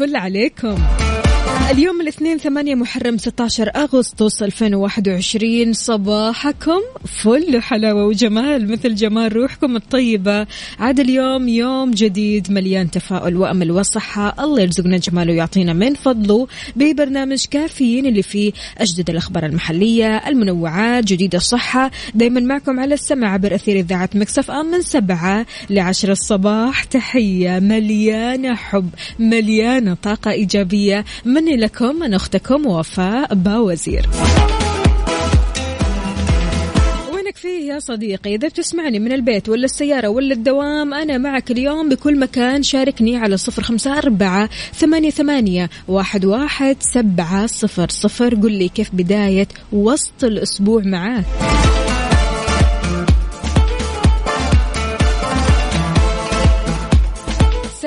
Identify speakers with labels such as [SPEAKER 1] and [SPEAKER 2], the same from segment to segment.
[SPEAKER 1] الفل عليكم. اليوم الاثنين ثمانية محرم 16 أغسطس 2021 صباحكم فل وحلاوة وجمال مثل جمال روحكم الطيبة. عاد اليوم يوم جديد مليان تفاؤل وأمل وصحة. الله يرزقنا جماله ويعطينا من فضله ببرنامج كافيين اللي فيه أجدد الأخبار المحلية المنوعات جديد الصحة. دايما معكم على السمع عبر أثير إذاعة مكسف أم من سبعة لعشر الصباح. تحية مليانة حب مليانة طاقة إيجابية مني لكم أنا أختكم وفاء باوزير. وينك فيه يا صديقي؟ إذا بتسمعني من البيت ولا السيارة ولا الدوام أنا معك اليوم بكل مكان. شاركني على صفر خمسة أربعة ثمانية, ثمانية واحد, واحد سبعة صفر صفر. قل لي كيف بداية وسط الأسبوع معاك؟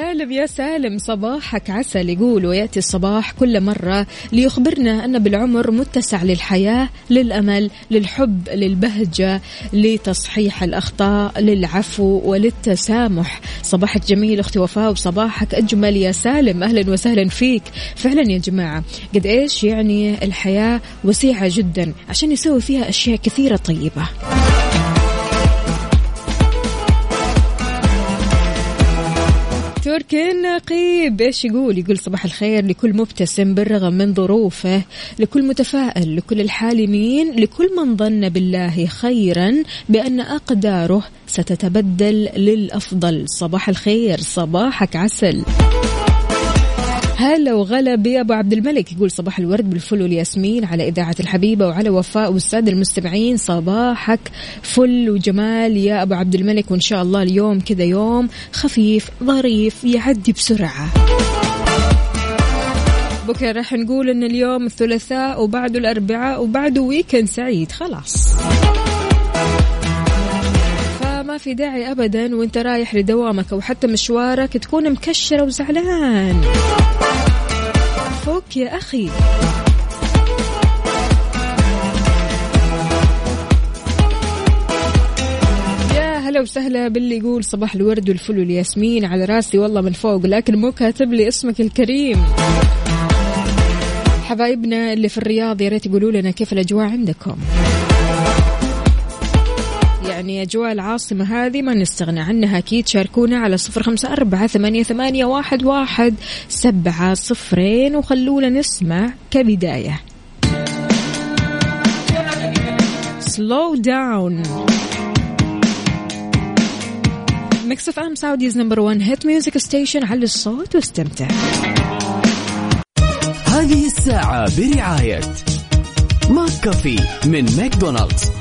[SPEAKER 1] سالم يا سالم صباحك عسل يقول ويأتي الصباح كل مرة ليخبرنا أن بالعمر متسع للحياة للأمل للحب للبهجة لتصحيح الأخطاء للعفو وللتسامح. صباحك جميل أختي وفاء وصباحك أجمل يا سالم أهلا وسهلا فيك. فعلا يا جماعة قد إيش يعني الحياة وسيعة جدا عشان يسوي فيها أشياء كثيرة طيبة. تركي النقيب إيش يقول؟ يقول صباح الخير لكل مبتسم بالرغم من ظروفه لكل متفائل لكل الحالمين لكل من ظن بالله خيرا بأن أقداره ستتبدل للأفضل. صباح الخير صباحك عسل. هلا وغلا بي أبو عبد الملك يقول صباح الورد بالفل والياسمين على إذاعة الحبيبة وعلى وفاء والسادة المستمعين. صباحك فل وجمال يا أبو عبد الملك وإن شاء الله اليوم كذا يوم خفيف ظريف يعدي بسرعة. بكرة راح نقول إن اليوم الثلاثاء وبعده الأربعاء وبعده ويكند سعيد خلاص. فما في داعي ابدا وإنت رايح لدوامك أو حتى مشوارك تكون مكشرة وزعلان. يا يا هلا وسهلا باللي يقول صباح الورد والفل والياسمين على راسي والله من فوق لكن مو كاتب لي اسمك الكريم. حبايبنا اللي في الرياض يا ريت يقولوا لنا كيف الأجواء عندكم. يعني أجواء العاصمة هذه ما نستغنى عنها أكيد. شاركونا على صفر خمسة أربعة ثمانية, ثمانية واحد, واحد سبعة صفرين وخلونا نسمع كبداية. Slow Down Mix FM Saudi's number 1 hit music station على الصوت واستمتع.
[SPEAKER 2] هذه الساعة برعاية McCafé من McDonald's.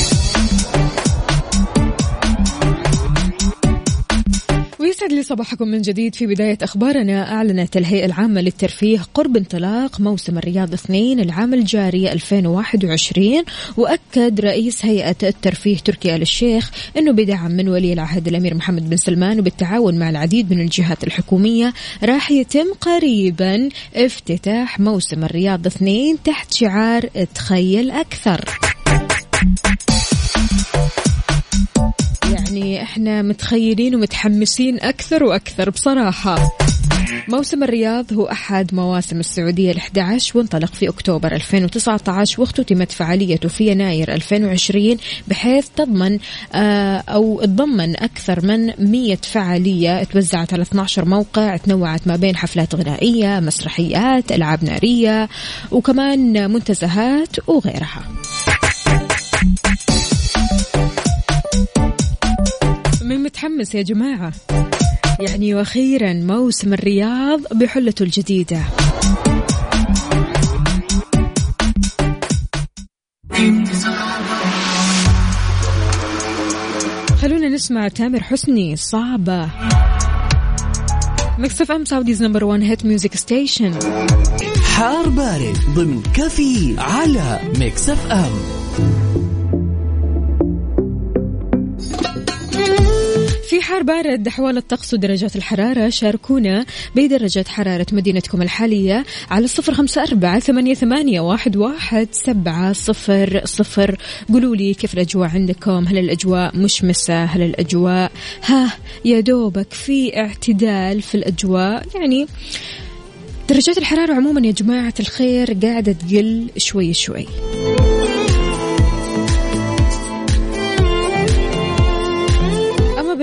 [SPEAKER 1] ويسعد لي صباحكم من جديد في بداية أخبارنا. أعلنت الهيئة العامة للترفيه قرب انطلاق موسم الرياض اثنين العام الجاري 2021 وأكد رئيس هيئة الترفيه تركي آل الشيخ أنه بدعم من ولي العهد الأمير محمد بن سلمان وبالتعاون مع العديد من الجهات الحكومية راح يتم قريبا افتتاح موسم الرياض اثنين تحت شعار تخيل أكثر يعني إحنا متخيلين ومتحمسين أكثر وأكثر بصراحة. موسم الرياض هو أحد مواسم السعودية ال11 وانطلق في أكتوبر 2019 واختتمت فعاليته في يناير 2020 بحيث تضمن أو تضمن أكثر من 100 فعالية. توزعت على 12 موقع تنوعت ما بين حفلات غنائية مسرحيات ألعاب نارية وكمان منتزهات وغيرها. متحمس يا جماعة. يعني وأخيرا موسم الرياض بحلته الجديدة. خلونا نسمع تامر حسني صعبة Mix FM Saudi's number 1 hit music station.
[SPEAKER 2] حار بارد ضمن كافيين على Mix
[SPEAKER 1] FM. حار بارد أحوال الطقس ودرجات الحرارة. شاركونا بدرجة حرارة مدينتكم الحالية على الصفر خمسة أربعة ثمانية, ثمانية واحد, واحد سبعة صفر صفر. قولوا لي كيف الأجواء عندكم؟ هل الأجواء مشمسة هل الأجواء؟ ها يا دوبك في اعتدال في الأجواء. يعني درجات الحرارة عموما يا جماعة الخير قاعدة تقل شوي شوي.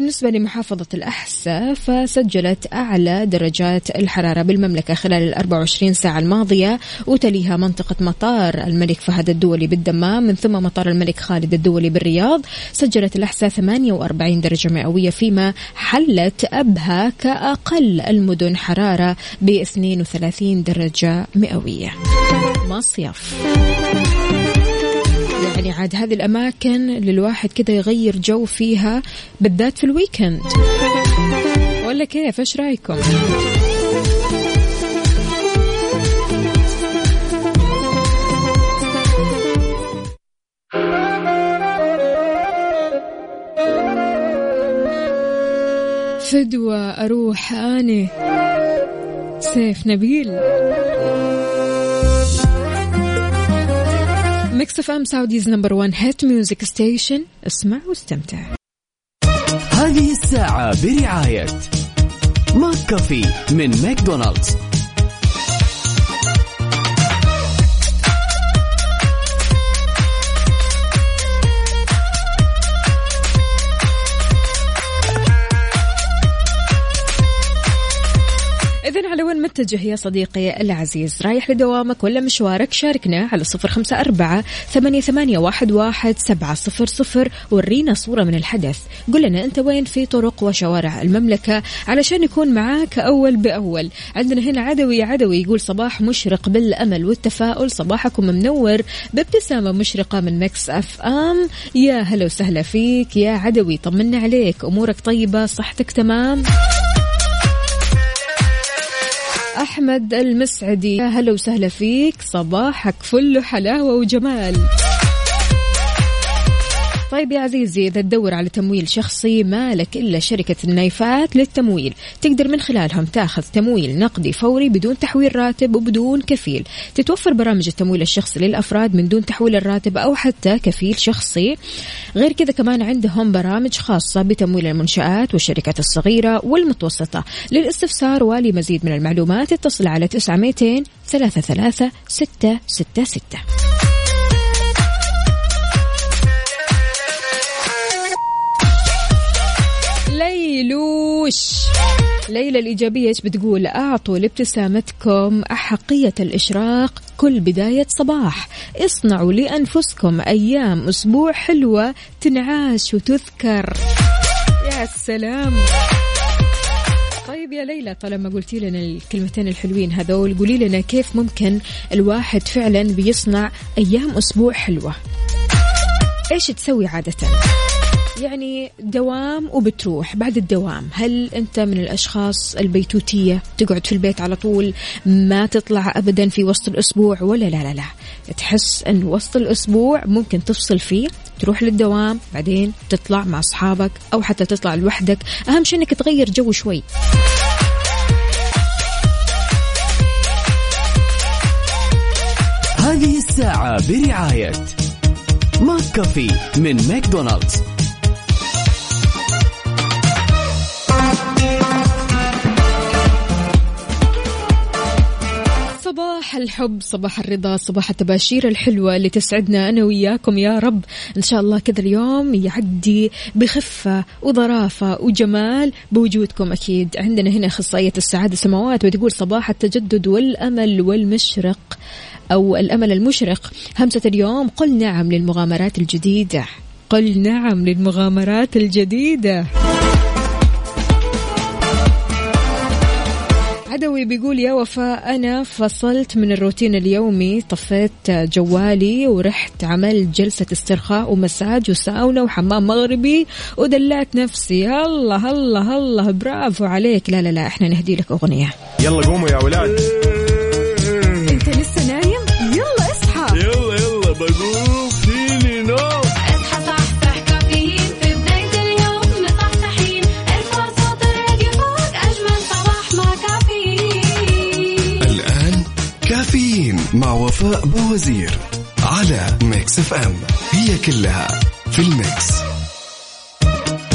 [SPEAKER 1] بالنسبة لمحافظة الأحساء فسجلت أعلى درجات الحرارة بالمملكة خلال ال 24 ساعة الماضية وتليها منطقة مطار الملك فهد الدولي بالدمام من ثم مطار الملك خالد الدولي بالرياض. سجلت الأحساء 48 درجة مئوية فيما حلت أبها كأقل المدن حرارة ب 32 درجة مئوية. مصيف. يعني عاد هذه الأماكن اللي الواحد كذا يغير جو فيها بالذات في ال weekend ولا كيف؟ إيش رأيكم؟ فدوة أروح أنا سيف نبيل. Mix FM Saudi's number 1 hit music station اسمع واستمتع.
[SPEAKER 2] هذه الساعة برعاية McCafé من ماكدونالدز.
[SPEAKER 1] إذا على وين متجه يا صديقي العزيز؟ رايح لدوامك ولا مشوارك؟ شاركنا على صفر خمسة أربعة ثمانية, ثمانية واحد, واحد سبعة صفر صفر ورينا صورة من الحدث. قل لنا أنت وين في طرق وشوارع المملكة علشان نكون معاك أول بأول. عندنا هنا عدوي عدوي يقول صباح مشرق بالأمل والتفاؤل صباحكم منور بابتسامة مشرقة من Mix FM. يا هلا وسهلا فيك يا عدوي طمنا عليك أمورك طيبة صحتك تمام؟ أحمد المسعدي. يا هلا وسهلا فيك. صباحك فل حلاوة وجمال. طيب يا عزيزي إذا تدور على تمويل شخصي ما لك إلا شركة النايفات للتمويل. تقدر من خلالهم تاخذ تمويل نقدي فوري بدون تحويل راتب وبدون كفيل. تتوفر برامج التمويل الشخصي للأفراد من دون تحويل الراتب أو حتى كفيل شخصي. غير كذا كمان عندهم برامج خاصة بتمويل المنشآت والشركات الصغيرة والمتوسطة. للاستفسار ولمزيد من المعلومات اتصل على 900 ثلاثة ثلاثة ستة ستة ستة. ليلوش. ليلى الإيجابية إيش بتقول؟ أعطوا لابتسامتكم أحقية الإشراق كل بداية صباح. اصنعوا لأنفسكم أيام أسبوع حلوة تنعاش وتذكر. يا سلام. طيب يا ليلى طالما قلتي لنا الكلمتين الحلوين هذول قولي لنا كيف ممكن الواحد فعلا بيصنع أيام أسبوع حلوة؟ إيش تسوي عادةً؟ يعني دوام وبتروح بعد الدوام. هل أنت من الأشخاص البيتوتية تقعد في البيت على طول ما تطلع أبدا في وسط الأسبوع ولا لا لا لا؟ تحس أن وسط الأسبوع ممكن تفصل فيه تروح للدوام بعدين تطلع مع أصحابك أو حتى تطلع لوحدك. أهم شيء أنك تغير جو شوي.
[SPEAKER 2] هذه الساعة برعاية McCafé من ماكدونالدز.
[SPEAKER 1] صباح الحب صباح الرضا صباح التباشير الحلوة اللي تسعدنا أنا وياكم يا رب. إن شاء الله كذا اليوم يعدي بخفة وظرافة وجمال بوجودكم أكيد. عندنا هنا أخصائية السعادة سماوات وتقول صباح التجدد والأمل والمشرق أو الأمل المشرق. همسة اليوم قل نعم للمغامرات الجديدة. قل نعم للمغامرات الجديدة. العدوي بيقول يا وفاء أنا فصلت من الروتين اليومي طفيت جوالي ورحت عملت جلسة استرخاء ومساج وساونا وحمام مغربي ودلعت نفسي. الله الله الله برافو عليك. لا لا لا إحنا نهدي لك أغنية.
[SPEAKER 3] يلا قوموا يا ولاد.
[SPEAKER 4] مع
[SPEAKER 5] وفاء بوزير على Mix FM. هي كلها في ال mix.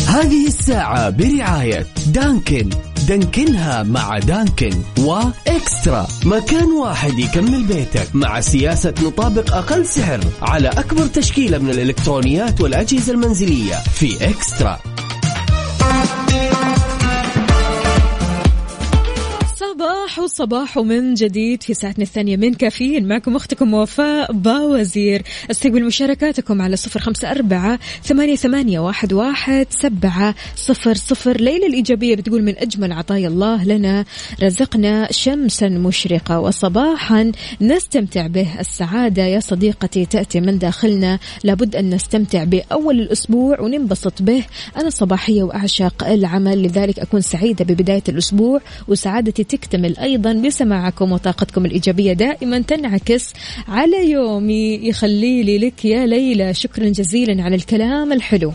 [SPEAKER 2] هذه الساعة برعاية Dunkin'. دانكنها مع Dunkin' و eXtra. مكان واحد يكمل بيتك مع سياسة نطابق أقل سعر على أكبر تشكيلة من الإلكترونيات والأجهزة المنزلية في eXtra.
[SPEAKER 1] صباح وصباح من جديد في ساعتنا الثانية من كافيين. معكم أختكم وفاء باوزير. استقبل مشاركاتكم على صفر خمسة أربعة ثمانية, ثمانية واحد, واحد سبعة صفر صفر. ليلى الإيجابية بتقول من أجمل عطايا الله لنا رزقنا شمسا مشرقة وصباحا نستمتع به. السعادة يا صديقتي تأتي من داخلنا. لابد أن نستمتع بأول الأسبوع وننبسط به. أنا صباحية وأعشق العمل لذلك أكون سعيدة ببداية الأسبوع وسعادتي تكتمل أيضا بسماعكم وطاقتكم الإيجابية دائما تنعكس على يومي يخلي لي لك يا ليلى. شكرا جزيلا على الكلام الحلو.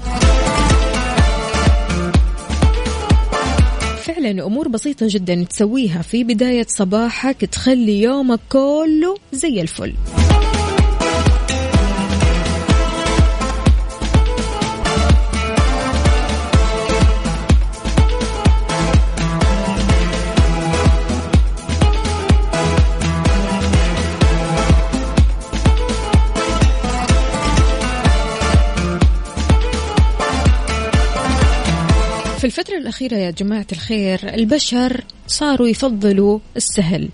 [SPEAKER 1] فعلا أمور بسيطة جدا تسويها في بداية صباحك تخلي يومك كله زي الفل. الفترة الأخيرة يا جماعة الخير البشر صاروا يفضلوا السهل.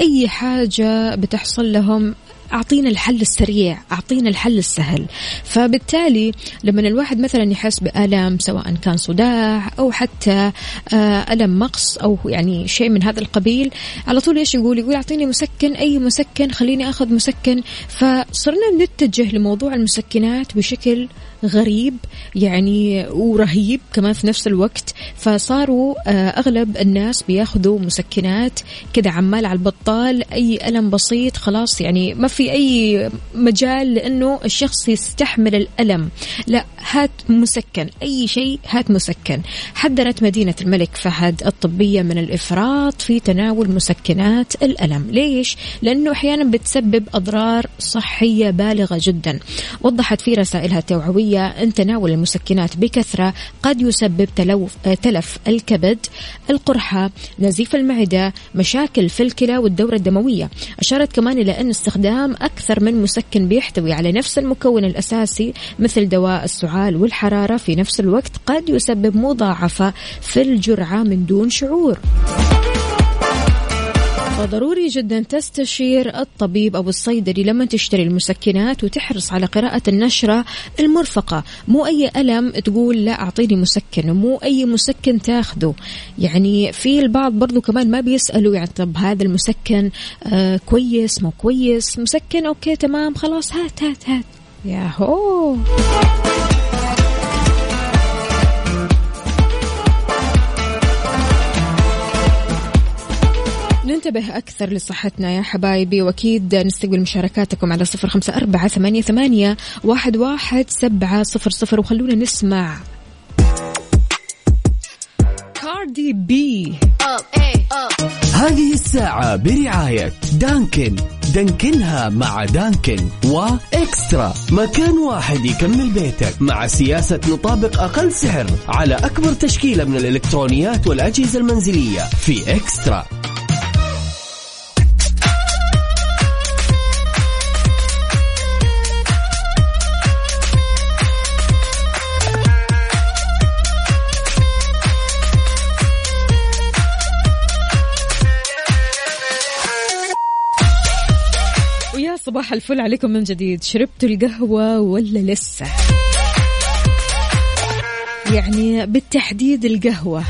[SPEAKER 1] أي حاجة بتحصل لهم أعطينا الحل السريع أعطينا الحل السهل. فبالتالي لما الواحد مثلا يحس بألم سواء كان صداع أو حتى آه، ألم مقص أو يعني شيء من هذا القبيل على طول إيش يقول؟ يقول أعطيني مسكن أي مسكن خليني أخذ مسكن. فصرنا نتجه لموضوع المسكنات بشكل غريب يعني ورهيب كمان في نفس الوقت. فصاروا آه، أغلب الناس بياخذوا مسكنات كذا عمال على البطال أي ألم بسيط خلاص يعني ما في أي مجال لأنه الشخص يستحمل الألم. لا هات مسكن أي شيء هات مسكن. حذرت مدينة الملك فهد الطبية من الإفراط في تناول مسكنات الألم. ليش؟ لأنه أحيانا بتسبب أضرار صحية بالغة جدا. وضحت في رسائلها التوعويه أن تناول المسكنات بكثرة قد يسبب تلوف آه، تلف الكبد القرحة نزيف المعدة مشاكل في الكلى والدورة الدموية. أشارت كمان إلى أن استخدام أكثر من مسكن بيحتوي على نفس المكون الأساسي مثل دواء السعال والحرارة. في نفس الوقت قد يسبب مضاعفة في الجرعة من دون شعور. فضروري جدا تستشير الطبيب أو الصيدلي لما تشتري المسكنات وتحرص على قراءة النشرة المرفقة، مو أي ألم تقول لا أعطيني مسكن ومو أي مسكن تاخذه، يعني في البعض برضو كمان ما بيسألوا يعني طب هذا المسكن آه كويس مو كويس، مسكن أوكي تمام خلاص هات هات هات. ياهو. ننتبه أكثر لصحتنا يا حبايبي وأكيد نستقبل مشاركاتكم على صفر خمسة أربعة ثمانية, ثمانية واحد, واحد سبعة صفر صفر وخلونا نسمع. كاردي بي
[SPEAKER 2] هذه الساعة برعاية دانكن. دانكنها مع دانكن وإكسترا مكان واحد يكمل بيتك مع سياسة نطابق أقل سعر على أكبر تشكيلة من الإلكترونيات والأجهزة المنزلية في إكسترا.
[SPEAKER 1] صباح الفل عليكم من جديد. شربتوا القهوة ولا لسه؟ يعني بالتحديد القهوة.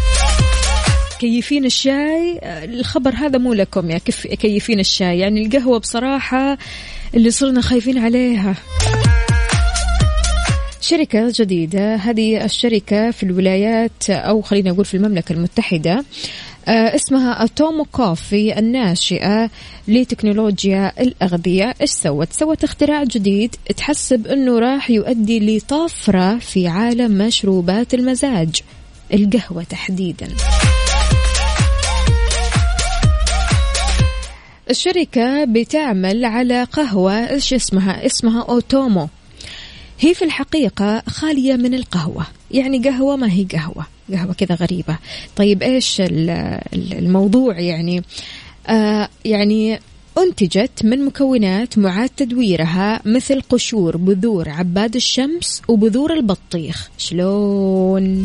[SPEAKER 1] كيفين الشاي؟ الخبر هذا مو لكم يا كف كيفين الشاي. يعني القهوة بصراحة اللي صرنا خايفين عليها. شركة جديدة هذه الشركة في الولايات أو خلينا نقول في المملكة المتحدة اسمها أتومو كوفي الناشئة لتكنولوجيا الأغذية إيش سوت؟ سوت اختراع جديد تحسب أنه راح يؤدي لطفرة في عالم مشروبات المزاج القهوة تحديداً الشركة بتعمل على قهوة إيش اسمها؟ اسمها أوتومو. هي في الحقيقة خالية من القهوة، يعني قهوة ما هي قهوة، قهوة كذا غريبة. طيب ال- الموضوع يعني؟ آه يعني أنتجت من مكونات معاد تدويرها مثل قشور بذور عباد الشمس وبذور البطيخ، شلون؟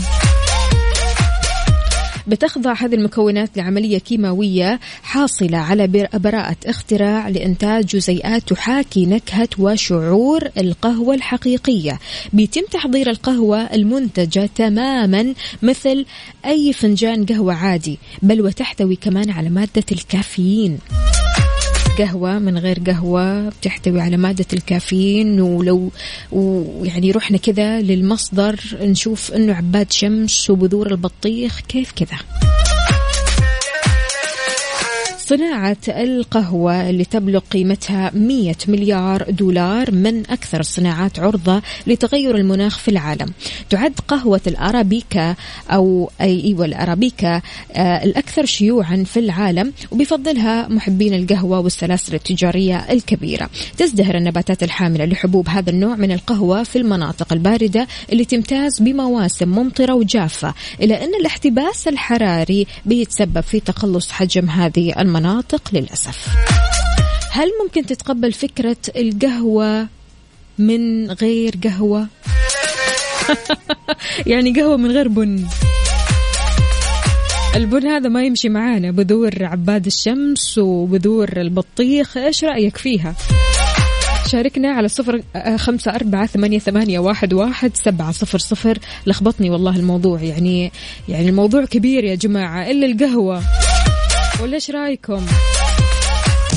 [SPEAKER 1] بتخضع هذه المكونات لعملية كيماوية حاصلة على بر- براءة اختراع لإنتاج جزيئات تحاكي نكهة وشعور القهوة الحقيقية. بيتم تحضير القهوة المنتجة تماما مثل أي فنجان قهوة عادي بل وتحتوي كمان على مادة الكافيين. قهوة من غير قهوة بتحتوي على مادة الكافيين ولو ويعني رحنا كذا للمصدر نشوف إنه عباد شمس وبذور البطيخ كيف كذا. صناعة القهوة اللي تبلغ قيمتها 100 مليار دولار من أكثر الصناعات عرضة لتغير المناخ في العالم. تعد قهوة الأرابيكا أو أي أيوة الأرابيكا آه الأكثر شيوعا في العالم وبيفضلها محبين القهوة والسلاسل التجارية الكبيرة. تزدهر النباتات الحاملة لحبوب هذا النوع من القهوة في المناطق الباردة اللي تمتاز بمواسم ممطرة وجافة إلى أن الاحتباس الحراري بيتسبب في تقلص حجم هذه المناطق. للأسف. هل ممكن تتقبل فكرة القهوة من غير قهوة؟ يعني قهوة من غير بن. البن هذا ما يمشي معانا. بذور عباد الشمس وبذور البطيخ. إيش رأيك فيها؟ شاركنا على صفر آه، خمسة أربعة ثمانية, ثمانية واحد, واحد سبعة صفر صفر. لخبطني والله الموضوع. يعني يعني الموضوع كبير يا جماعة. إلا القهوة. ولا إيش رأيكم؟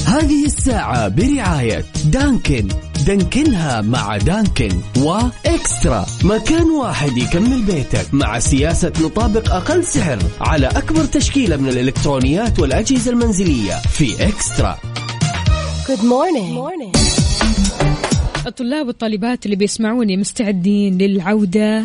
[SPEAKER 2] هذه الساعة برعاية دانكن دانكنها مع دانكن وإكسترا مكان واحد يكمل بيتك مع سياسة نطابق أقل سعر على أكبر تشكيلة من الإلكترونيات والأجهزة المنزلية في إكسترا
[SPEAKER 6] Good morning. morning.
[SPEAKER 1] الطلاب والطالبات اللي بيسمعوني مستعدين للعودة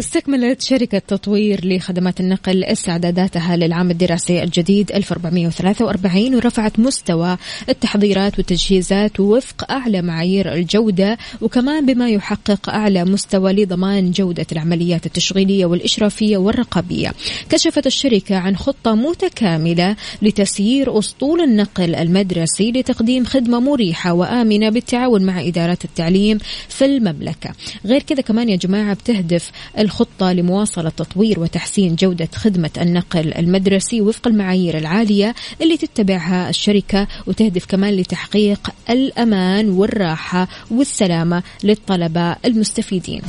[SPEAKER 1] استكملت شركة تطوير لخدمات النقل استعداداتها للعام الدراسي الجديد 1443 ورفعت مستوى التحضيرات والتجهيزات وفق أعلى معايير الجودة وكمان بما يحقق أعلى مستوى لضمان جودة العمليات التشغيلية والإشرافية والرقابية. كشفت الشركة عن خطة متكاملة لتسيير أسطول النقل المدرسي لتقديم خدمة مريحة وآمنة بالتعاون مع إدارات التعليم في المملكة. غير كذا كمان يا جماعة بتهدف الخطة لمواصلة تطوير وتحسين جودة خدمة النقل المدرسي وفق المعايير العالية اللي تتبعها الشركة وتهدف كمان لتحقيق الأمان والراحة والسلامة للطلبة المستفيدين.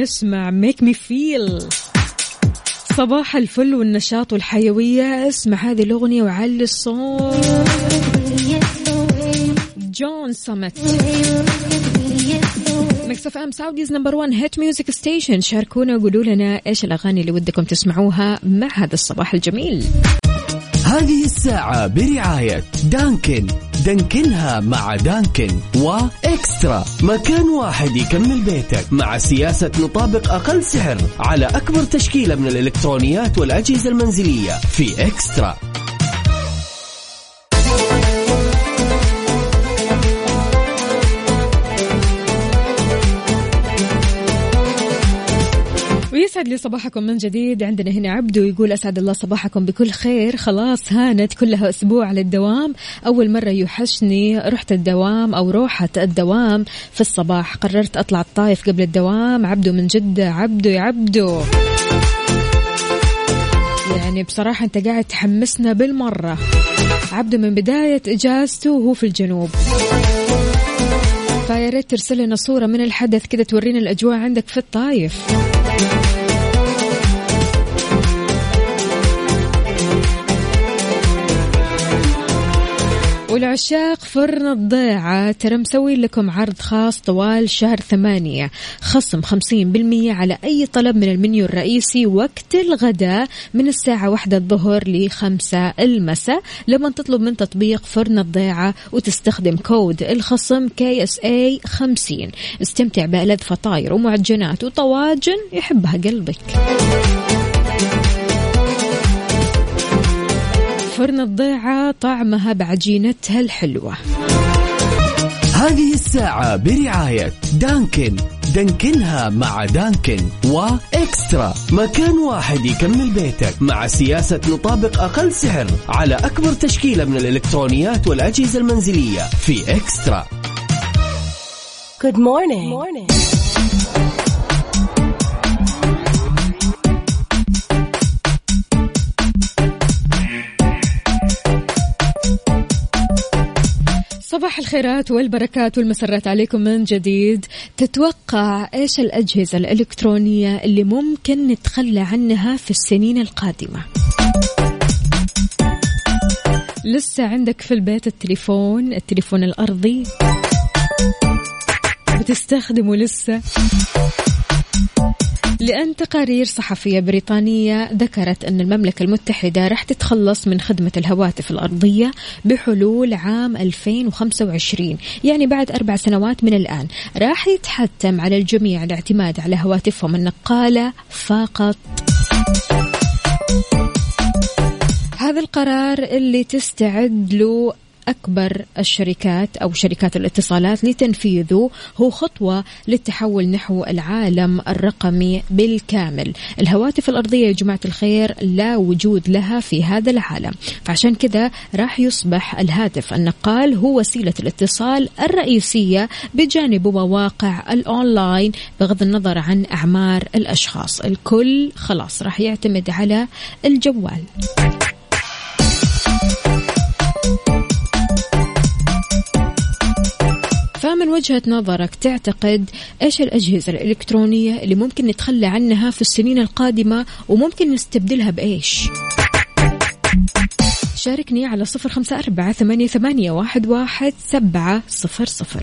[SPEAKER 1] نسمع Make Me Feel صباح الفل والنشاط والحيوية. اسمع هذه الأغنية وعلي الصوت. جون سمت Mix FM Saudi's number 1 hit music station شاركونا وقولوا لنا إيش الأغاني اللي ودكم تسمعوها مع هذا الصباح الجميل.
[SPEAKER 2] هذه الساعة برعاية Dunkin'. دانكنها مع Dunkin' و eXtra. مكان واحد يكمل بيتك مع سياسة نطابق أقل سعر على أكبر تشكيلة من الإلكترونيات والأجهزة المنزلية في
[SPEAKER 1] eXtra. يسعد لي صباحكم من جديد. عندنا هنا عبدو يقول أسعد الله صباحكم بكل خير. خلاص هانت كلها أسبوع على الدوام. أول مرة يوحشني رحت الدوام أو روحت الدوام. في الصباح قررت أطلع الطايف قبل الدوام. عبدو من جدة. عبدو يا عبدو. يعني بصراحة أنت قاعد تحمسنا بالمرة. عبدو من بداية إجازته وهو في الجنوب. فيا ريت ترسل لنا صورة من الحدث كذا تورينا الأجواء عندك في الطايف. والعشاق فرن الضيعة ترى مسوي لكم عرض خاص طوال شهر ثمانية. خصم خمسين بالمية على أي طلب من المنيو الرئيسي وقت الغداء من الساعة واحدة الظهر لخمسة المساء. لما تطلب من تطبيق فرن الضيعة وتستخدم كود الخصم KSA خمسين. استمتع بألذ فطاير ومعجنات وطواجن يحبها قلبك. فرن الضيعة طعمها بعجينتها الحلوة
[SPEAKER 2] هذه الساعة برعاية Dunkin' دانكنها مع Dunkin' و eXtra مكان واحد يكمل بيتك مع سياسة نطابق أقل سعر على أكبر تشكيلة من الإلكترونيات والأجهزة المنزلية في eXtra
[SPEAKER 6] Good morning. morning.
[SPEAKER 1] صباح الخيرات والبركات والمسرات عليكم من جديد. تتوقع إيش الأجهزة الإلكترونية اللي ممكن نتخلى عنها في السنين القادمة؟ لسه عندك في البيت التليفون التليفون الأرضي؟ بتستخدمه لسه؟ لأن تقارير صحفية بريطانية ذكرت أن المملكة المتحدة راح تتخلص من خدمة الهواتف الأرضية بحلول عام 2025 يعني بعد أربع سنوات من الآن. راح يتحتم على الجميع الاعتماد على هواتفهم النقالة فقط. هذا القرار اللي تستعد له أكبر الشركات أو شركات الاتصالات لتنفيذه هو خطوة للتحول نحو العالم الرقمي بالكامل. الهواتف الأرضية يا جماعة الخير لا وجود لها في هذا العالم. فعشان كذا راح يصبح الهاتف النقال هو وسيلة الاتصال الرئيسية بجانب مواقع الأونلاين بغض النظر عن أعمار الأشخاص. الكل خلاص راح يعتمد على الجوال. فمن وجهة نظرك تعتقد إيش الأجهزة الإلكترونية اللي ممكن نتخلى عنها في السنين القادمة وممكن نستبدلها بإيش؟ شاركني على صفر خمسة أربعة ثمانية واحد, واحد سبعة صفر صفر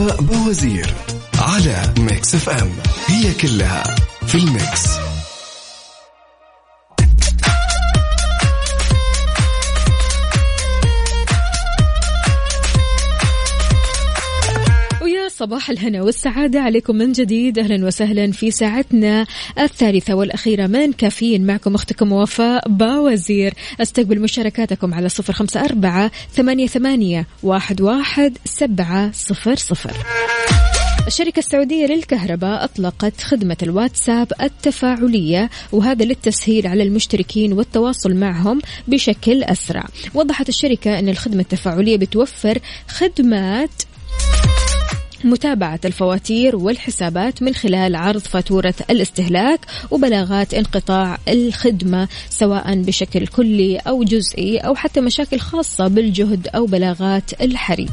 [SPEAKER 5] وفاء باوزير على Mix FM. هي كلها في ال
[SPEAKER 1] mix. صباح الهنا والسعادة عليكم من جديد. أهلا وسهلا في ساعتنا الثالثة والأخيرة من كافيين. معكم أختكم وفاء باوزير. أستقبل مشاركاتكم على صفر خمسة أربعة ثمانية, ثمانية واحد, واحد سبعة صفر صفر. الشركة السعودية للكهرباء أطلقت خدمة الواتساب التفاعلية وهذا للتسهيل على المشتركين والتواصل معهم بشكل أسرع. وضحت الشركة أن الخدمة التفاعلية بتوفر خدمات متابعة الفواتير والحسابات من خلال عرض فاتورة الاستهلاك وبلاغات انقطاع الخدمة سواء بشكل كلي أو جزئي أو حتى مشاكل خاصة بالجهد أو بلاغات الحريق.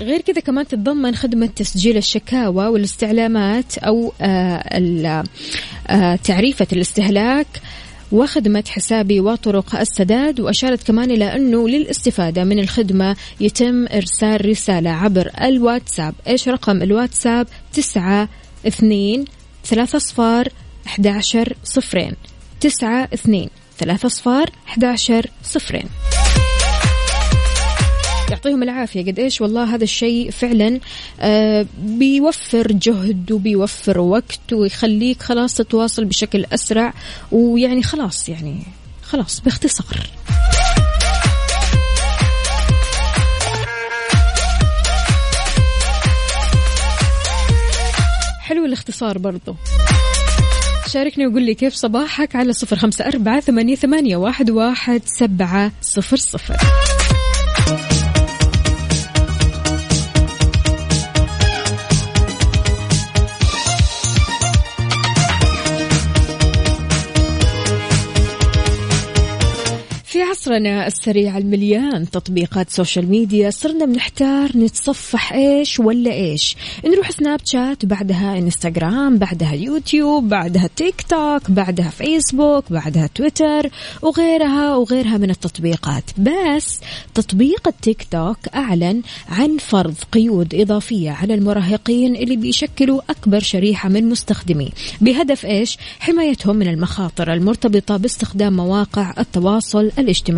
[SPEAKER 1] غير كذا كمان تتضمن خدمة تسجيل الشكاوى والاستعلامات أو آه، آه، تعريفة الاستهلاك وخدمة حسابي وطرق السداد وأشارت كمان إلى أنه للاستفادة من الخدمة يتم إرسال رسالة عبر الواتساب. إيش رقم الواتساب؟ تسعة اثنين ثلاثة صفار 11 صفرين. تسعة اثنين ثلاثة صفار 11 صفرين. يعطيهم العافية. قد إيش والله هذا الشيء فعلا آه بيوفر جهد وبيوفر وقت ويخليك خلاص تتواصل بشكل أسرع ويعني خلاص يعني خلاص باختصار. حلو الاختصار برضو. شاركني وقول لي كيف صباحك على صفر خمسة أربعة ثمانية, ثمانية واحد, واحد سبعة صفر صفر. عصرنا السريع المليان تطبيقات social media صرنا بنحتار نتصفح إيش ولا إيش. نروح سناب شات بعدها إنستغرام بعدها يوتيوب بعدها تيك توك بعدها فيسبوك بعدها تويتر وغيرها وغيرها من التطبيقات. بس تطبيق التيك توك أعلن عن فرض قيود إضافية على المراهقين اللي بيشكلوا أكبر شريحة من مستخدميه بهدف إيش؟ حمايتهم من المخاطر المرتبطة باستخدام مواقع التواصل الاجتماعي.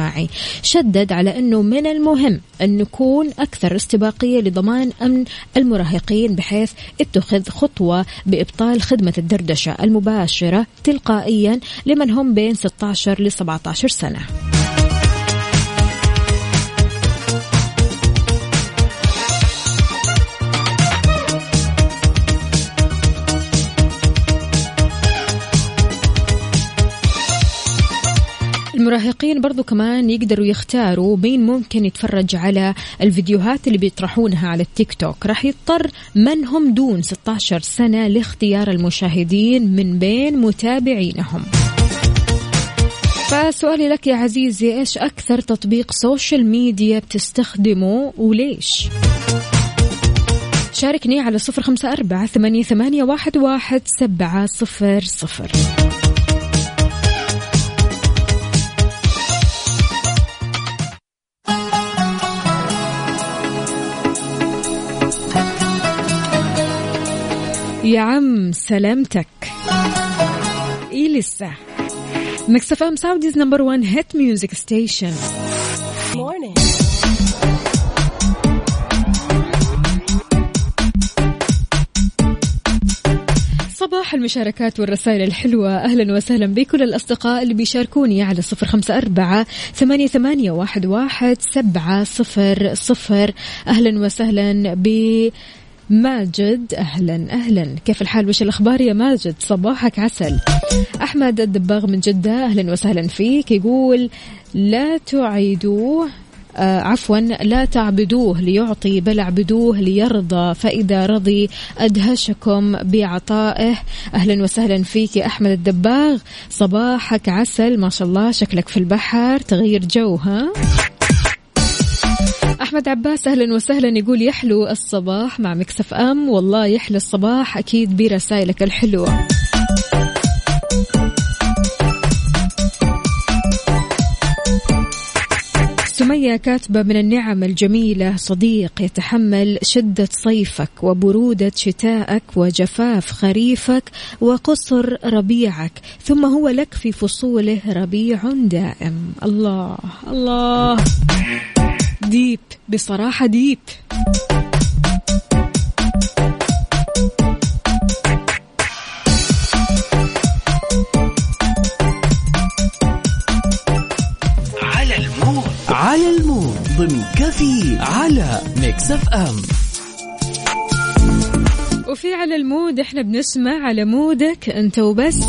[SPEAKER 1] شدد على أنه من المهم أن نكون أكثر استباقية لضمان أمن المراهقين بحيث اتخذ خطوة بإبطال خدمة الدردشة المباشرة تلقائيا لمن هم بين 16 ل 17 سنة. المراهقين برضو كمان يقدروا يختاروا مين ممكن يتفرج على الفيديوهات اللي بيطرحونها على التيك توك. راح يضطر من هم دون 16 سنة لاختيار المشاهدين من بين متابعينهم. فسؤالي لك يا عزيزي إيش أكثر تطبيق social media بتستخدمه وليش؟ شاركني على صفر خمسة أربعة ثمانية, ثمانية واحد, واحد سبعة صفر صفر. يا عم سلامتك. إيه لسه؟ Mix FM Saudi's number 1 hit music
[SPEAKER 6] station.
[SPEAKER 1] صباح المشاركات والرسائل الحلوة. أهلا وسهلا بكل الأصدقاء اللي بيشاركوني على صفر خمسة أربعة ثمانية, ثمانية واحد, واحد سبعة صفر صفر. أهلا وسهلا ب ماجد أهلا أهلا. كيف الحال؟ وش الأخبار يا ماجد؟ صباحك عسل. أحمد الدباغ من جدة أهلا وسهلا فيك. يقول لا تعيدوه آه عفوا لا تعبدوه ليعطي بل اعبدوه ليرضى. فإذا رضي أدهشكم بعطائه. أهلا وسهلا فيك يا أحمد الدباغ. صباحك عسل. ما شاء الله شكلك في البحر. تغير جو ها؟ أحمد عباس أهلا وسهلا يقول يحلو الصباح مع مكسف أم. والله يحلو الصباح أكيد برسائلك الحلوة. سمية كاتبة من النعم الجميلة صديق يتحمل شدة صيفك وبرودة شتائك وجفاف خريفك وقصر ربيعك ثم هو لك في فصوله ربيع دائم. الله الله. deep بصراحة deep.
[SPEAKER 2] على ال mood. ضمن كفي على Mix FM
[SPEAKER 1] وفي على ال mood إحنا بنسمع على mood ك أنت وبس.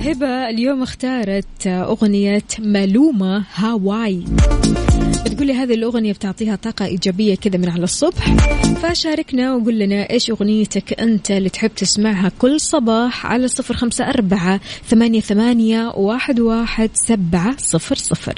[SPEAKER 1] هبة اليوم اختارت أغنية ملومة هاواي. بتقولي هذه الأغنية بتعطيها طاقة إيجابية كذا من على الصبح. فشاركنا وقول لنا إيش أغنيتك أنت اللي تحب تسمعها كل صباح على صفر خمسة أربعة ثمانية, ثمانية واحد, واحد سبعة صفر صفر.